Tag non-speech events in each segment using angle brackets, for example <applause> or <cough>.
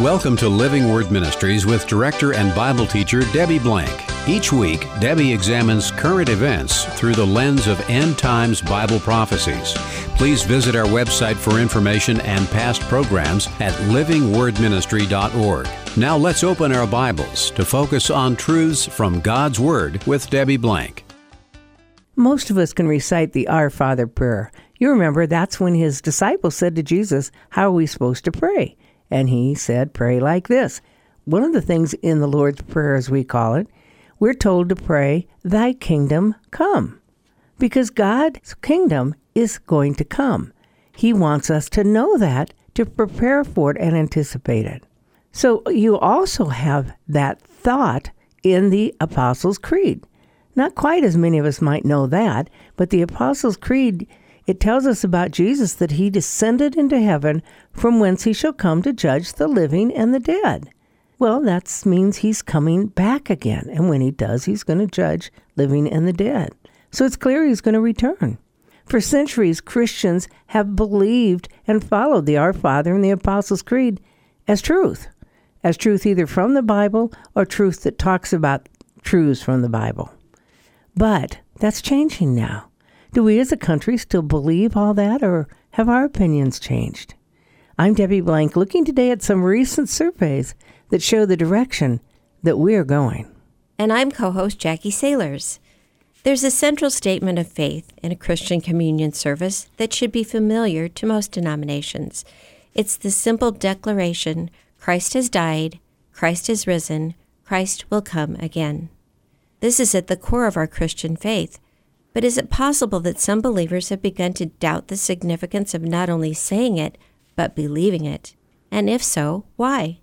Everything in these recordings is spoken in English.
Welcome to Living Word Ministries with director and Bible teacher Debbie Blank. Each week, Debbie examines current events through the lens of end times Bible prophecies. Please visit our website for information and past programs at livingwordministry.org. Now let's open our Bibles to focus on truths from God's Word with Debbie Blank. Most of us can recite the Our Father prayer. You remember that's when his disciples said to Jesus, How are we supposed to pray? And he said, Pray like this. One of the things in the Lord's Prayer, as we call it, we're told to pray, Thy kingdom come. Because God's kingdom is going to come. He wants us to know that, to prepare for it and anticipate it. So you also have that thought in the Apostles' Creed. Not quite as many of us might know that, but the Apostles' Creed it tells us about Jesus that he descended into heaven from whence he shall come to judge the living and the dead. Well, that means he's coming back again. And when he does, he's going to judge living and the dead. So it's clear he's going to return. For centuries, Christians have believed and followed the Our Father and the Apostles' Creed as truth, as truth either from the Bible or truth that talks about truths from the Bible. But that's changing now. Do we as a country still believe all that, or have our opinions changed? I'm Debbie Blank, looking today at some recent surveys that show the direction that we're going. And I'm co host Jackie Sailors. There's a central statement of faith in a Christian communion service that should be familiar to most denominations. It's the simple declaration Christ has died, Christ has risen, Christ will come again. This is at the core of our Christian faith. But is it possible that some believers have begun to doubt the significance of not only saying it, but believing it? And if so, why?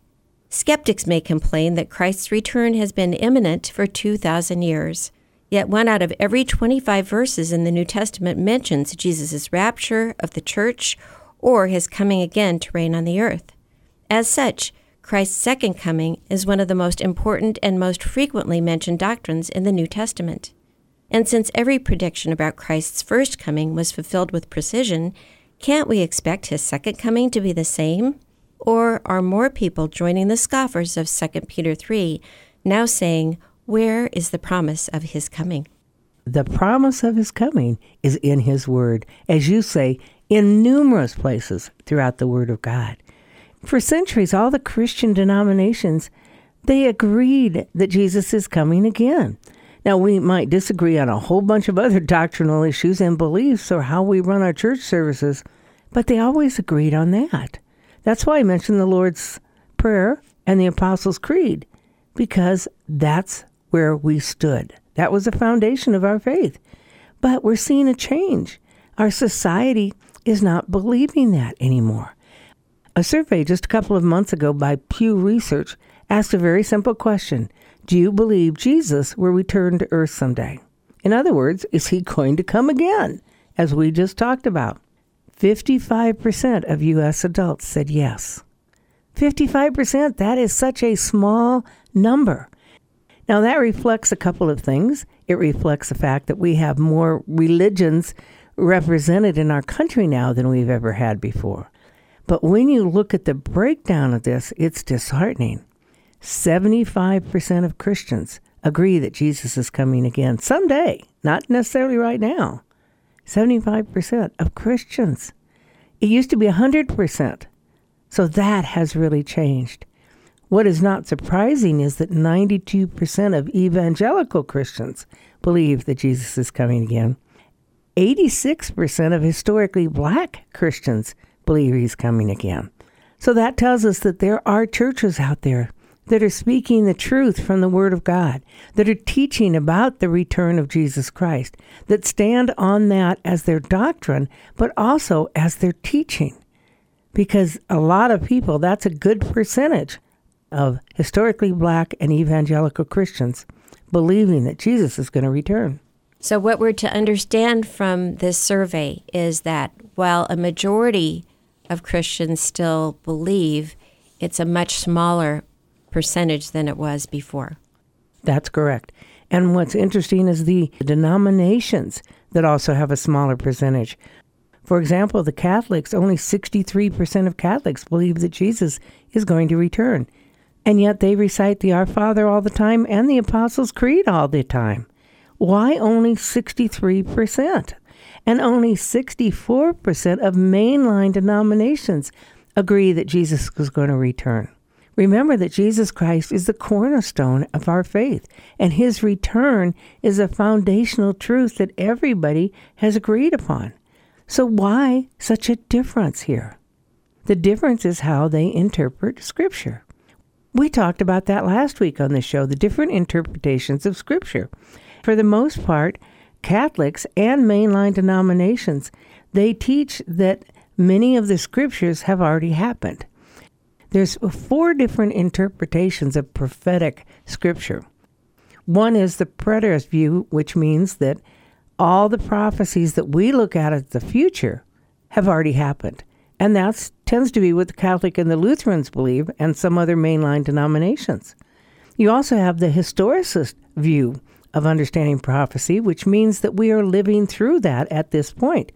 Skeptics may complain that Christ's return has been imminent for 2,000 years. Yet one out of every 25 verses in the New Testament mentions Jesus' rapture of the church or his coming again to reign on the earth. As such, Christ's second coming is one of the most important and most frequently mentioned doctrines in the New Testament. And since every prediction about Christ's first coming was fulfilled with precision, can't we expect his second coming to be the same? Or are more people joining the scoffers of 2 Peter 3 now saying, Where is the promise of his coming? The promise of his coming is in his word, as you say, in numerous places throughout the word of God. For centuries, all the Christian denominations, they agreed that Jesus is coming again. Now, we might disagree on a whole bunch of other <laughs> doctrinal issues and beliefs or how we run our church services, but they always agreed on that. That's why I mentioned the Lord's Prayer and the Apostles' Creed, because that's where we stood. That was the foundation of our faith. But we're seeing a change. Our society is not believing that anymore. A survey just a couple of months ago by Pew Research asked a very simple question do you believe Jesus will return to earth someday? In other words, is he going to come again, as we just talked about? 55% of U.S. adults said yes. 55%, that is such a small number. Now, that reflects a couple of things. It reflects the fact that we have more religions represented in our country now than we've ever had before. But when you look at the breakdown of this, it's disheartening. 75% of Christians agree that Jesus is coming again someday, not necessarily right now. 75% of Christians. It used to be 100%. So that has really changed. What is not surprising is that 92% of evangelical Christians believe that Jesus is coming again. 86% of historically black Christians believe he's coming again. So that tells us that there are churches out there that are speaking the truth from the Word of God, that are teaching about the return of Jesus Christ, that stand on that as their doctrine, but also as their teaching. Because a lot of people, that's a good percentage of historically black and evangelical Christians believing that Jesus is going to return. So, what we're to understand from this survey is that while a majority of Christians still believe, it's a much smaller percentage than it was before. That's correct. And what's interesting is the denominations that also have a smaller percentage. For example, the Catholics, only 63% of Catholics believe that Jesus is going to return. And yet they recite the Our Father all the time and the Apostles' Creed all the time. Why only 63%? And only 64% of mainline denominations agree that Jesus is going to return. Remember that Jesus Christ is the cornerstone of our faith, and his return is a foundational truth that everybody has agreed upon. So, why such a difference here? The difference is how they interpret Scripture. We talked about that last week on the show the different interpretations of Scripture. For the most part, Catholics and mainline denominations, they teach that many of the scriptures have already happened. There's four different interpretations of prophetic scripture. One is the preterist view, which means that all the prophecies that we look at as the future have already happened. And that tends to be what the Catholic and the Lutherans believe, and some other mainline denominations. You also have the historicist view of understanding prophecy, which means that we are living through that at this point.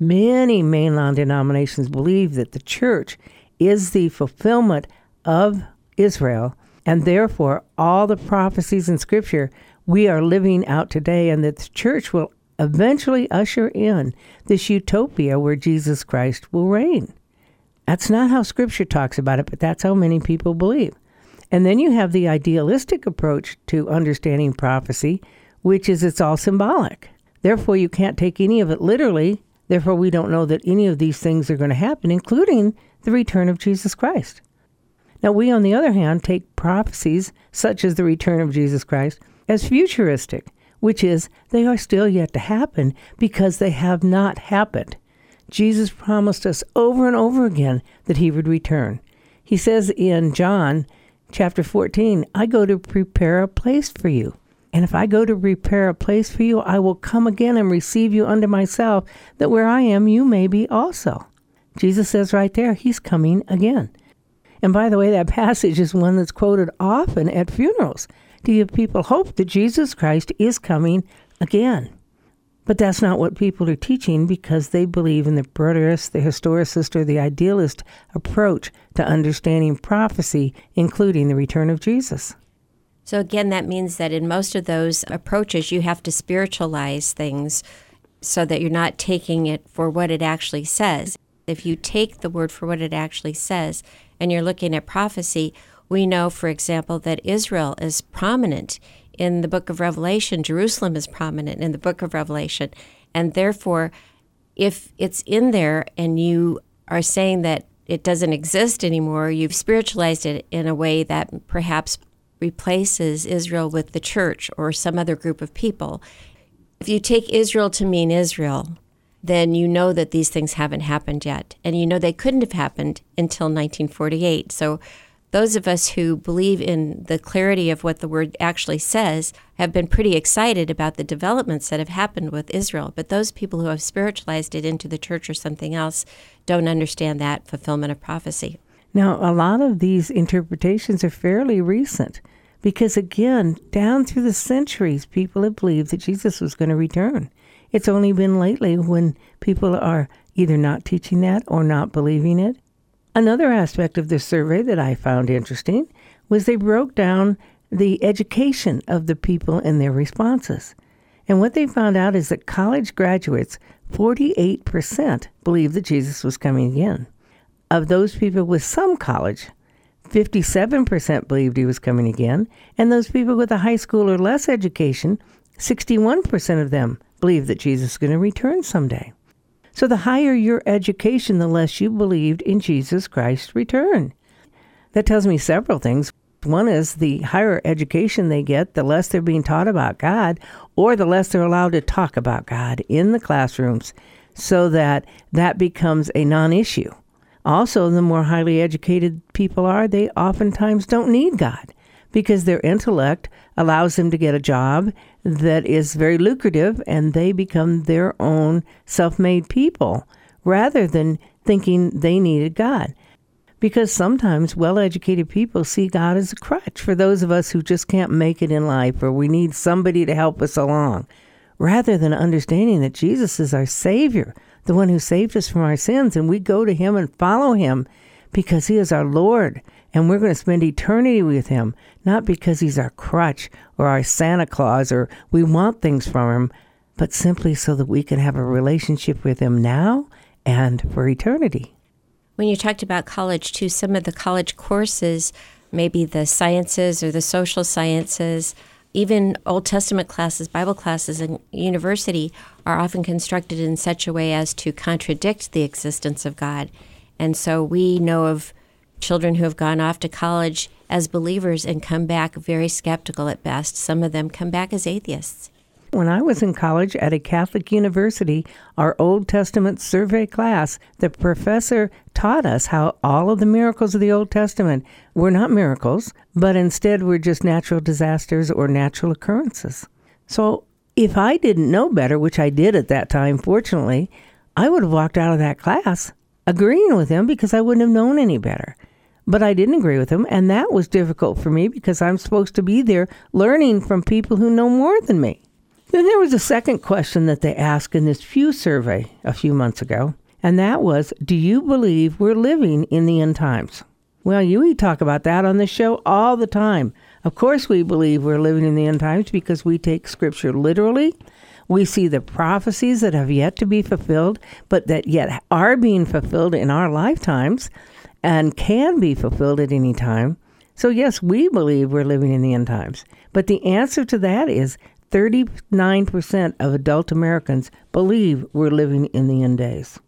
Many mainline denominations believe that the church is the fulfillment of Israel, and therefore all the prophecies in Scripture we are living out today, and that the church will eventually usher in this utopia where Jesus Christ will reign. That's not how Scripture talks about it, but that's how many people believe. And then you have the idealistic approach to understanding prophecy, which is it's all symbolic. Therefore, you can't take any of it literally. Therefore, we don't know that any of these things are going to happen, including the return of Jesus Christ. Now, we, on the other hand, take prophecies such as the return of Jesus Christ as futuristic which is they are still yet to happen because they have not happened. Jesus promised us over and over again that he would return. He says in John chapter 14, I go to prepare a place for you. And if I go to prepare a place for you, I will come again and receive you unto myself, that where I am, you may be also. Jesus says right there, he's coming again. And by the way, that passage is one that's quoted often at funerals to give people hope that Jesus Christ is coming again. But that's not what people are teaching because they believe in the preterist, the historicist, or the idealist approach to understanding prophecy, including the return of Jesus. So, again, that means that in most of those approaches, you have to spiritualize things so that you're not taking it for what it actually says. If you take the word for what it actually says and you're looking at prophecy, we know, for example, that Israel is prominent in the book of Revelation, Jerusalem is prominent in the book of Revelation. And therefore, if it's in there and you are saying that it doesn't exist anymore, you've spiritualized it in a way that perhaps replaces Israel with the church or some other group of people. If you take Israel to mean Israel, then you know that these things haven't happened yet. And you know they couldn't have happened until 1948. So those of us who believe in the clarity of what the word actually says have been pretty excited about the developments that have happened with Israel. But those people who have spiritualized it into the church or something else don't understand that fulfillment of prophecy. Now, a lot of these interpretations are fairly recent because, again, down through the centuries, people have believed that Jesus was going to return. It's only been lately when people are either not teaching that or not believing it Another aspect of this survey that I found interesting was they broke down the education of the people in their responses. And what they found out is that college graduates, 48% believed that Jesus was coming again. Of those people with some college, 57% believed he was coming again. And those people with a high school or less education, 61% of them believe that Jesus is going to return someday. So the higher your education, the less you believed in Jesus Christ's return. That tells me several things. One is the higher education they get, the less they're being taught about God, or the less they're allowed to talk about God in the classrooms, so that that becomes a non issue. Also, the more highly educated people are, they oftentimes don't need God because their intellect allows them to get a job that is very lucrative and they become their own self made people rather than thinking they needed God. Because sometimes well educated people see God as a crutch for those of us who just can't make it in life or we need somebody to help us along. rather than understanding that Jesus is our Savior, the one who saved us from our sins, and we go to Him and follow Him because He is our Lord, and we're going to spend eternity with Him, not because He's our crutch or our Santa Claus or we want things from Him, but simply so that we can have a relationship with Him now and for eternity. When you talked about college, too, some of the college courses, maybe the sciences or the social sciences, even Old Testament classes, Bible classes in university are often constructed in such a way as to contradict the existence of God. And so we know of children who have gone off to college as believers and come back very skeptical at best. Some of them come back as atheists. When I was in college at a Catholic university, our Old Testament survey class, the professor taught us how all of the miracles of the Old Testament were not miracles, but instead were just natural disasters or natural occurrences. So if I didn't know better, which I did at that time, fortunately, I would have walked out of that class agreeing with him because I wouldn't have known any better. But I didn't agree with him, and that was difficult for me because I'm supposed to be there learning from people who know more than me. Then there was a second question that they asked in this Pew survey a few months ago, and that was Do you believe we're living in the end times? Well, you we talk about that on the show all the time. Of course, we believe we're living in the end times because we take Scripture literally. We see the prophecies that have yet to be fulfilled, but that yet are being fulfilled in our lifetimes and can be fulfilled at any time. So, yes, we believe we're living in the end times. But the answer to that is 39% of adult Americans believe we're living in the end days.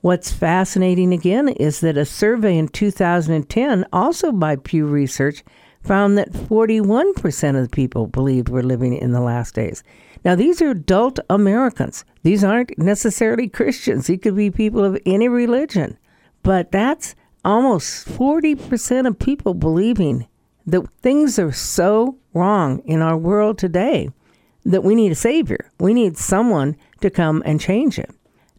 What's fascinating again is that a survey in 2010, also by Pew Research, found that 41% of the people believed we're living in the last days. Now, these are adult Americans. These aren't necessarily Christians. These could be people of any religion. But that's almost 40% of people believing that things are so wrong in our world today that we need a savior. We need someone to come and change it.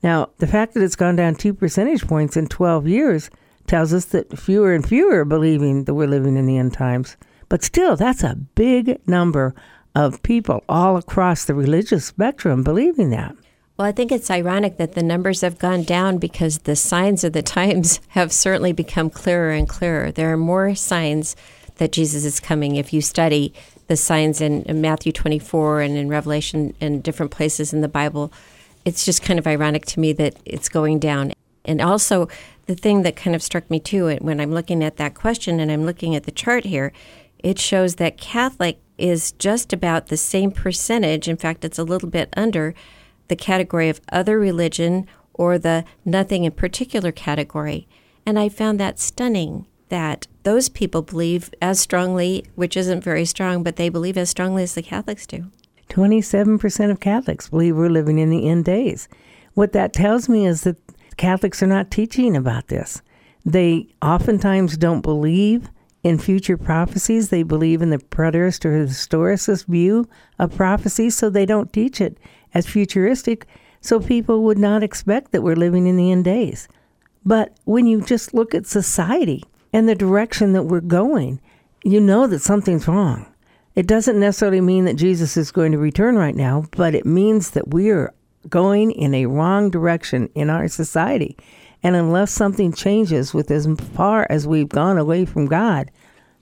Now, the fact that it's gone down two percentage points in 12 years tells us that fewer and fewer are believing that we're living in the end times. But still, that's a big number of people all across the religious spectrum believing that. Well, I think it's ironic that the numbers have gone down because the signs of the times <laughs> have certainly become clearer and clearer. There are more signs that Jesus is coming if you study the signs in, in Matthew 24 and in Revelation and different places in the Bible. It's just kind of ironic to me that it's going down. And also, the thing that kind of struck me too, when I'm looking at that question and I'm looking at the chart here, it shows that Catholic is just about the same percentage. In fact, it's a little bit under the category of other religion or the nothing in particular category. And I found that stunning that those people believe as strongly, which isn't very strong, but they believe as strongly as the Catholics do. 27% of Catholics believe we're living in the end days. What that tells me is that Catholics are not teaching about this. They oftentimes don't believe in future prophecies. They believe in the preterist or historicist view of prophecy, so they don't teach it as futuristic, so people would not expect that we're living in the end days. But when you just look at society, and the direction that we're going, you know that something's wrong. It doesn't necessarily mean that Jesus is going to return right now, but it means that we are going in a wrong direction in our society. And unless something changes with as far as we've gone away from God,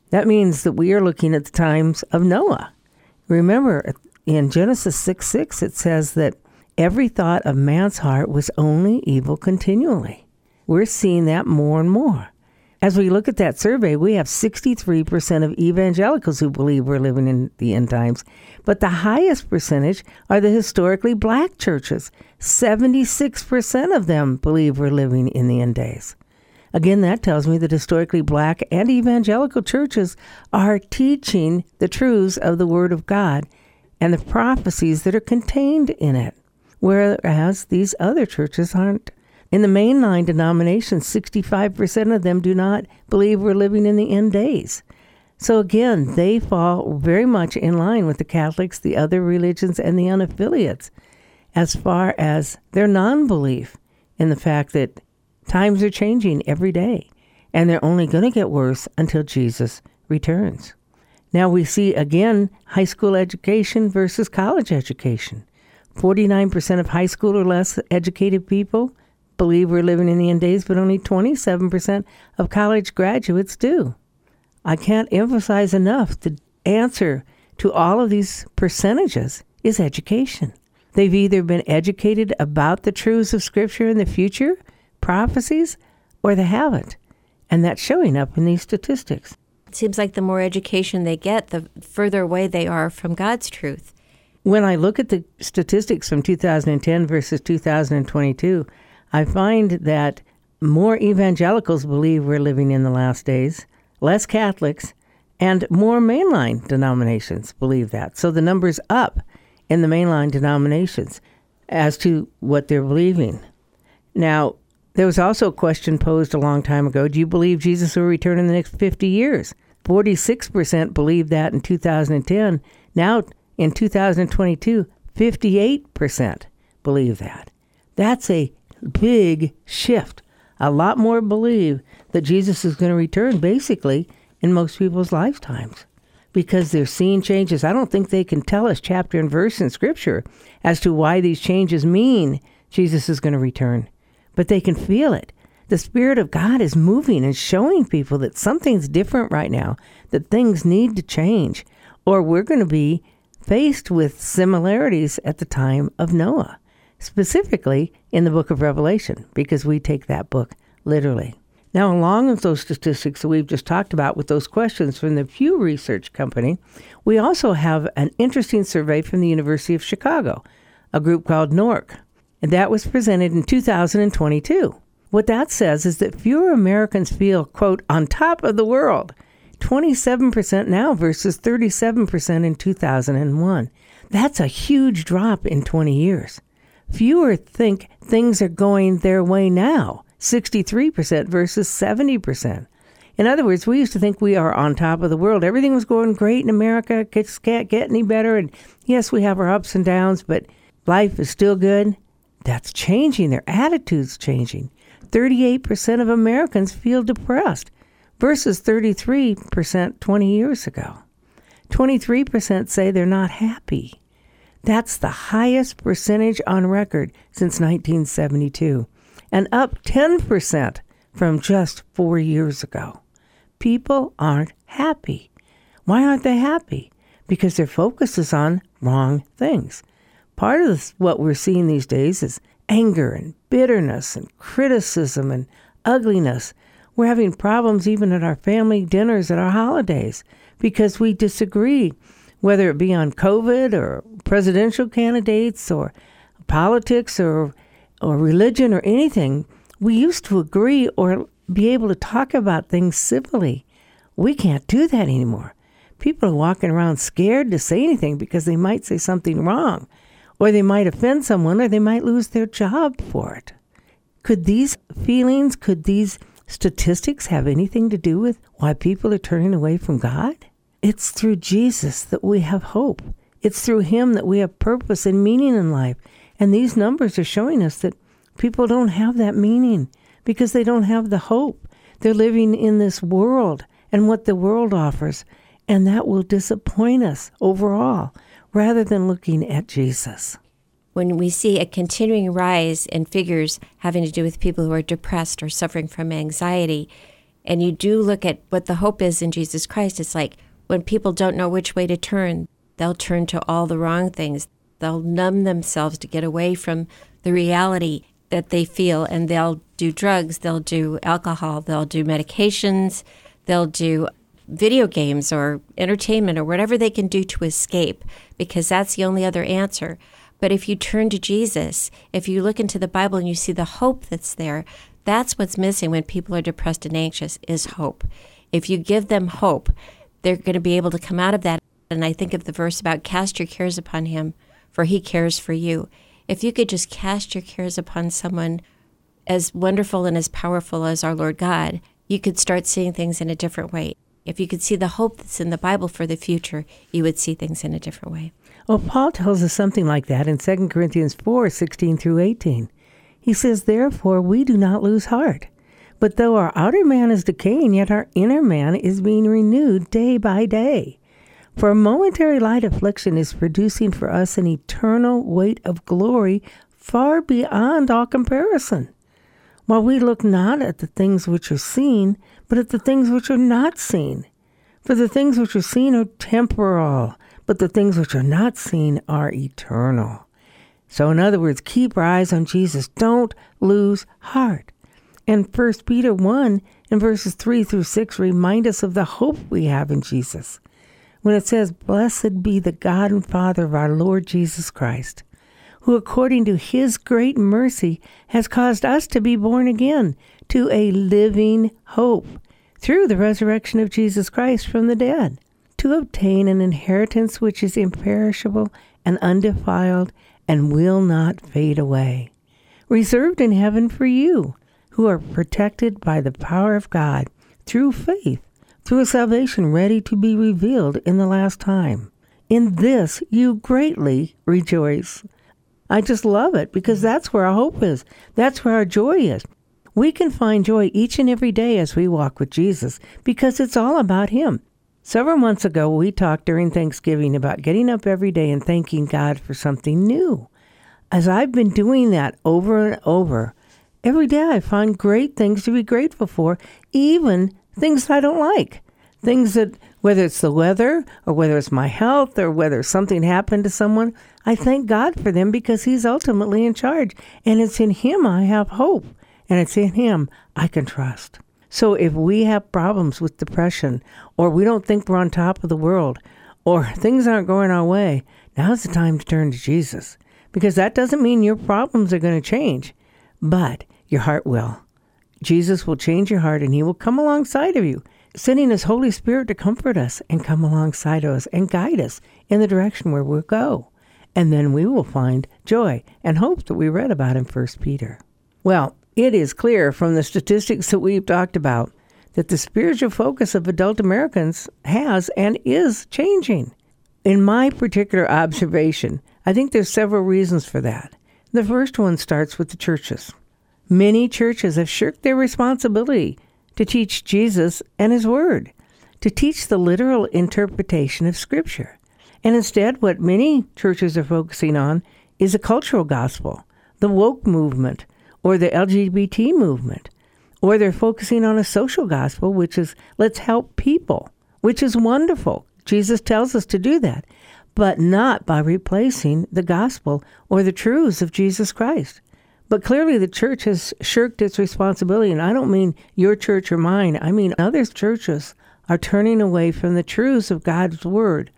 that means that we are looking at the times of Noah. Remember, in Genesis 6 6, it says that every thought of man's heart was only evil continually. We're seeing that more and more. As we look at that survey, we have 63% of evangelicals who believe we're living in the end times. But the highest percentage are the historically black churches. 76% of them believe we're living in the end days. Again, that tells me that historically black and evangelical churches are teaching the truths of the Word of God and the prophecies that are contained in it, whereas these other churches aren't. In the mainline denominations, 65% of them do not believe we're living in the end days. So again, they fall very much in line with the Catholics, the other religions, and the unaffiliates as far as their non belief in the fact that times are changing every day and they're only going to get worse until Jesus returns. Now we see again high school education versus college education. 49% of high school or less educated people believe we're living in the end days, but only 27% of college graduates do. I can't emphasize enough the answer to all of these percentages is education. They've either been educated about the truths of Scripture in the future, prophecies, or they haven't. And that's showing up in these statistics. It seems like the more education they get, the further away they are from God's truth. When I look at the statistics from 2010 versus 2022, I find that more evangelicals believe we're living in the last days, less Catholics, and more mainline denominations believe that. So the number's up in the mainline denominations as to what they're believing. Now, there was also a question posed a long time ago Do you believe Jesus will return in the next 50 years? 46% believed that in 2010. Now, in 2022, 58% believe that. That's a big shift. A lot more believe that Jesus is going to return basically in most people's lifetimes because they're seeing changes. I don't think they can tell us chapter and verse in Scripture as to why these changes mean Jesus is going to return, but they can feel it. The Spirit of God is moving and showing people that something's different right now, that things need to change, or we're going to be faced with similarities at the time of Noah, specifically in the book of Revelation, because we take that book literally. Now, along with those statistics that we've just talked about with those questions from the Pew Research Company, we also have an interesting survey from the University of Chicago, a group called NORC, and that was presented in 2022. What that says is that fewer Americans feel, quote, on top of the world, 27% now versus 37% in 2001. That's a huge drop in 20 years. Fewer think things are going their way now 63% versus 70%. In other words, we used to think we are on top of the world. Everything was going great in America, just can't get any better. And yes, we have our ups and downs, but life is still good. That's changing. Their attitude's changing. 38% of Americans feel depressed versus 33% 20 years ago. 23% say they're not happy. That's the highest percentage on record since 1972 and up 10% from just four years ago. People aren't happy. Why aren't they happy? Because their focus is on wrong things. Part of this, what we're seeing these days is anger and bitterness and criticism and ugliness. We're having problems even at our family dinners at our holidays because we disagree, whether it be on COVID or presidential candidates or politics or or religion or anything, we used to agree or be able to talk about things civilly. We can't do that anymore. People are walking around scared to say anything because they might say something wrong, or they might offend someone, or they might lose their job for it. Could these feelings, could these statistics have anything to do with why people are turning away from God? It's through Jesus that we have hope. It's through Him that we have purpose and meaning in life. And these numbers are showing us that people don't have that meaning because they don't have the hope. They're living in this world and what the world offers, and that will disappoint us overall rather than looking at Jesus. When we see a continuing rise in figures having to do with people who are depressed or suffering from anxiety, and you do look at what the hope is in Jesus Christ, it's like when people don't know which way to turn, they'll turn to all the wrong things. They'll numb themselves to get away from the reality that they feel, and they'll do drugs, they'll do alcohol, they'll do medications, they'll do video games or entertainment or whatever they can do to escape, because that's the only other answer. But if you turn to Jesus, if you look into the Bible and you see the hope that's there, that's what's missing when people are depressed and anxious is hope. If you give them hope, they're going to be able to come out of that. And I think of the verse about cast your cares upon him for he cares for you. If you could just cast your cares upon someone as wonderful and as powerful as our Lord God, you could start seeing things in a different way. If you could see the hope that's in the Bible for the future, you would see things in a different way. Well, Paul tells us something like that in 2 Corinthians 4 16 through 18. He says, Therefore, we do not lose heart. But though our outer man is decaying, yet our inner man is being renewed day by day. For a momentary light affliction is producing for us an eternal weight of glory far beyond all comparison. While we look not at the things which are seen, but at the things which are not seen. For the things which are seen are temporal, but the things which are not seen are eternal. So, in other words, keep our eyes on Jesus. Don't lose heart. And 1 Peter 1 in verses 3 through 6 remind us of the hope we have in Jesus when it says, Blessed be the God and Father of our Lord Jesus Christ, who according to his great mercy has caused us to be born again to a living hope through the resurrection of Jesus Christ from the dead, to obtain an inheritance which is imperishable and undefiled and will not fade away, reserved in heaven for you, who are protected by the power of God through faith through a salvation ready to be revealed in the last time. In this you greatly rejoice. I just love it because that's where our hope is. That's where our joy is. We can find joy each and every day as we walk with Jesus because it's all about Him. Several months ago, we talked during Thanksgiving about getting up every day and thanking God for something new. As I've been doing that over and over, every day I find great things to be grateful for, even things I don't like. Things that, whether it's the weather or whether it's my health or whether something happened to someone, I thank God for them because He's ultimately in charge. And it's in Him I have hope. And it's in Him I can trust. So if we have problems with depression or we don't think we're on top of the world or <laughs> things aren't going our way, now's the time to turn to Jesus. Because that doesn't mean your problems are going to change, but your heart will. Jesus will change your heart and he will come alongside of you, sending his Holy Spirit to comfort us and come alongside of us and guide us in the direction where we'll go. And then we will find joy and hope that we read about in 1 Peter. Well, it is clear from the statistics that we've talked about that the spiritual focus of adult Americans has and is changing. In my particular observation, I think there's several reasons for that. The first one starts with the churches. Many churches have shirked their responsibility to teach Jesus and His Word, to teach the literal interpretation of Scripture. And instead, what many churches are focusing on is a cultural gospel, the woke movement, or the LGBT movement. Or they're focusing on a social gospel, which is let's help people, which is wonderful. Jesus tells us to do that, but not by replacing the gospel or the truths of Jesus Christ. But clearly, the church has shirked its responsibility. And I don't mean your church or mine, I mean other churches are turning away from the truths of God's Word.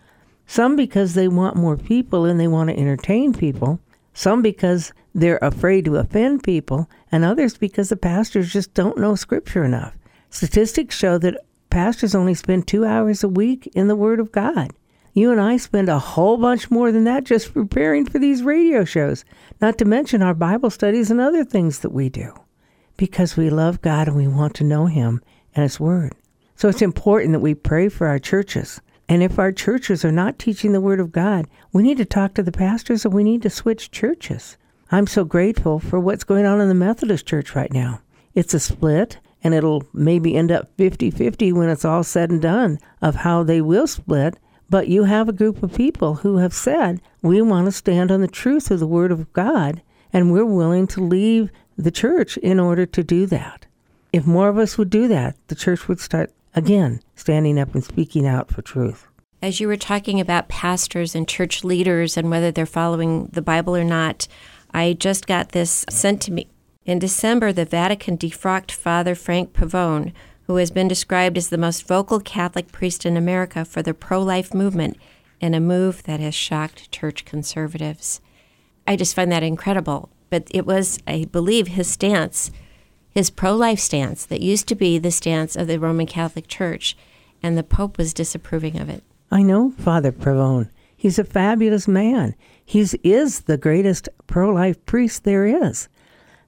Some because they want more people and they want to entertain people, some because they're afraid to offend people, and others because the pastors just don't know Scripture enough. Statistics show that pastors only spend two hours a week in the Word of God. You and I spend a whole bunch more than that just preparing for these radio shows, not to mention our Bible studies and other things that we do, because we love God and we want to know Him and His Word. So it's important that we pray for our churches. And if our churches are not teaching the Word of God, we need to talk to the pastors and we need to switch churches. I'm so grateful for what's going on in the Methodist Church right now. It's a split, and it'll maybe end up 50 50 when it's all said and done of how they will split but you have a group of people who have said, we want to stand on the truth of the Word of God, and we're willing to leave the church in order to do that. If more of us would do that, the church would start, again, standing up and speaking out for truth. As you were talking about pastors and church leaders and whether they're following the Bible or not, I just got this sent to me. In December, the Vatican defrocked Father Frank Pavone, who has been described as the most vocal Catholic priest in America for the pro life movement in a move that has shocked church conservatives. I just find that incredible. But it was, I believe, his stance, his pro life stance, that used to be the stance of the Roman Catholic Church, and the Pope was disapproving of it. I know Father Pavone. He's a fabulous man. He is the greatest pro life priest there is.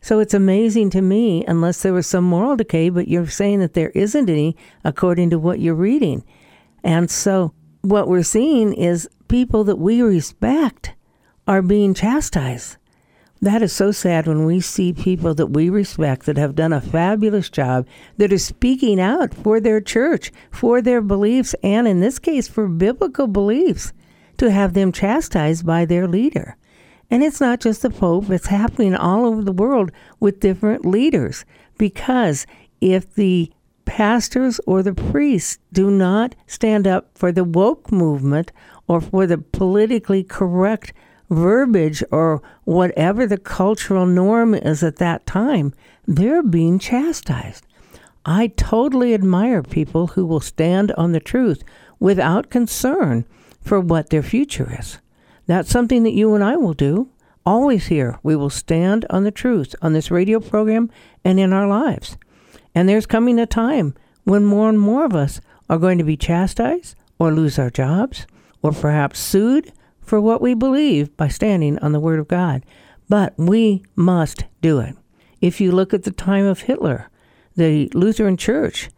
So it's amazing to me, unless there was some moral decay, but you're saying that there isn't any according to what you're reading. And so what we're seeing is people that we respect are being chastised. That is so sad when we see people that we respect that have done a fabulous job that are speaking out for their church, for their beliefs, and in this case, for biblical beliefs, to have them chastised by their leader. And it's not just the Pope, it's happening all over the world with different leaders. Because if the pastors or the priests do not stand up for the woke movement or for the politically correct verbiage or whatever the cultural norm is at that time, they're being chastised. I totally admire people who will stand on the truth without concern for what their future is. That's something that you and I will do. Always here, we will stand on the truth on this radio program and in our lives. And there's coming a time when more and more of us are going to be chastised or lose our jobs or perhaps sued for what we believe by standing on the Word of God. But we must do it. If you look at the time of Hitler, the Lutheran Church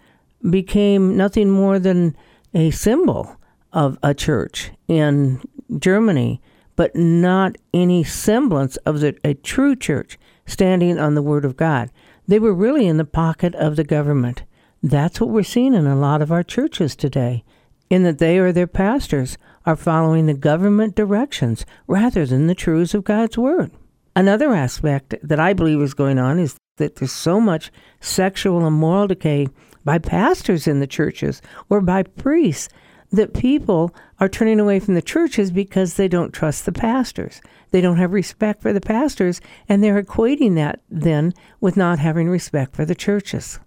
became nothing more than a symbol of a church in Germany, but not any semblance of the, a true church standing on the Word of God. They were really in the pocket of the government. That's what we're seeing in a lot of our churches today, in that they or their pastors are following the government directions rather than the truths of God's Word. Another aspect that I believe is going on is that there's so much sexual and moral decay by pastors in the churches or by priests that people are turning away from the churches because they don't trust the pastors. They don't have respect for the pastors, and they're equating that then with not having respect for the churches.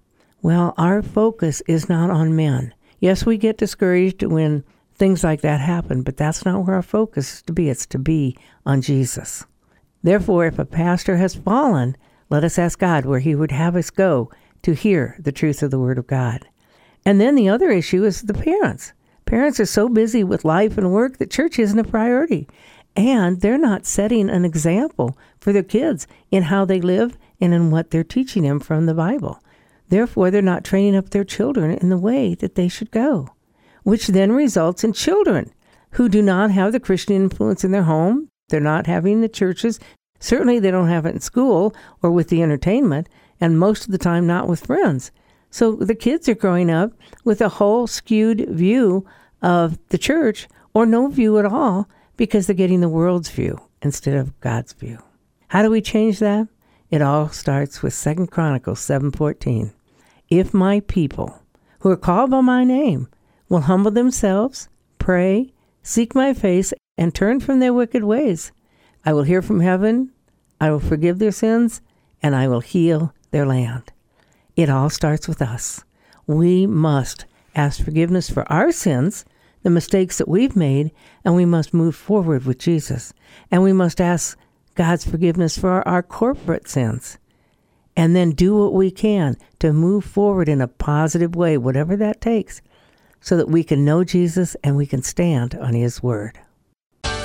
Well, our focus is not on men. Yes, we get discouraged when things like that happen, but that's not where our focus is to be. It's to be on Jesus. Therefore, if a pastor has fallen, let us ask God where he would have us go to hear the truth of the Word of God. And then the other issue is the parents. Parents are so busy with life and work that church isn't a priority. And they're not setting an example for their kids in how they live and in what they're teaching them from the Bible. Therefore, they're not training up their children in the way that they should go which then results in children who do not have the Christian influence in their home. They're not having the churches. Certainly, they don't have it in school or with the entertainment, and most of the time, not with friends. So the kids are growing up with a whole skewed view of the church or no view at all because they're getting the world's view instead of God's view. How do we change that? It all starts with Second Chronicles 7:14. If my people who are called by my name will humble themselves, pray, seek my face, and turn from their wicked ways. I will hear from heaven, I will forgive their sins, and I will heal their land. It all starts with us. We must ask forgiveness for our sins, the mistakes that we've made, and we must move forward with Jesus. And we must ask God's forgiveness for our corporate sins. And then do what we can to move forward in a positive way, whatever that takes so that we can know Jesus and we can stand on His Word.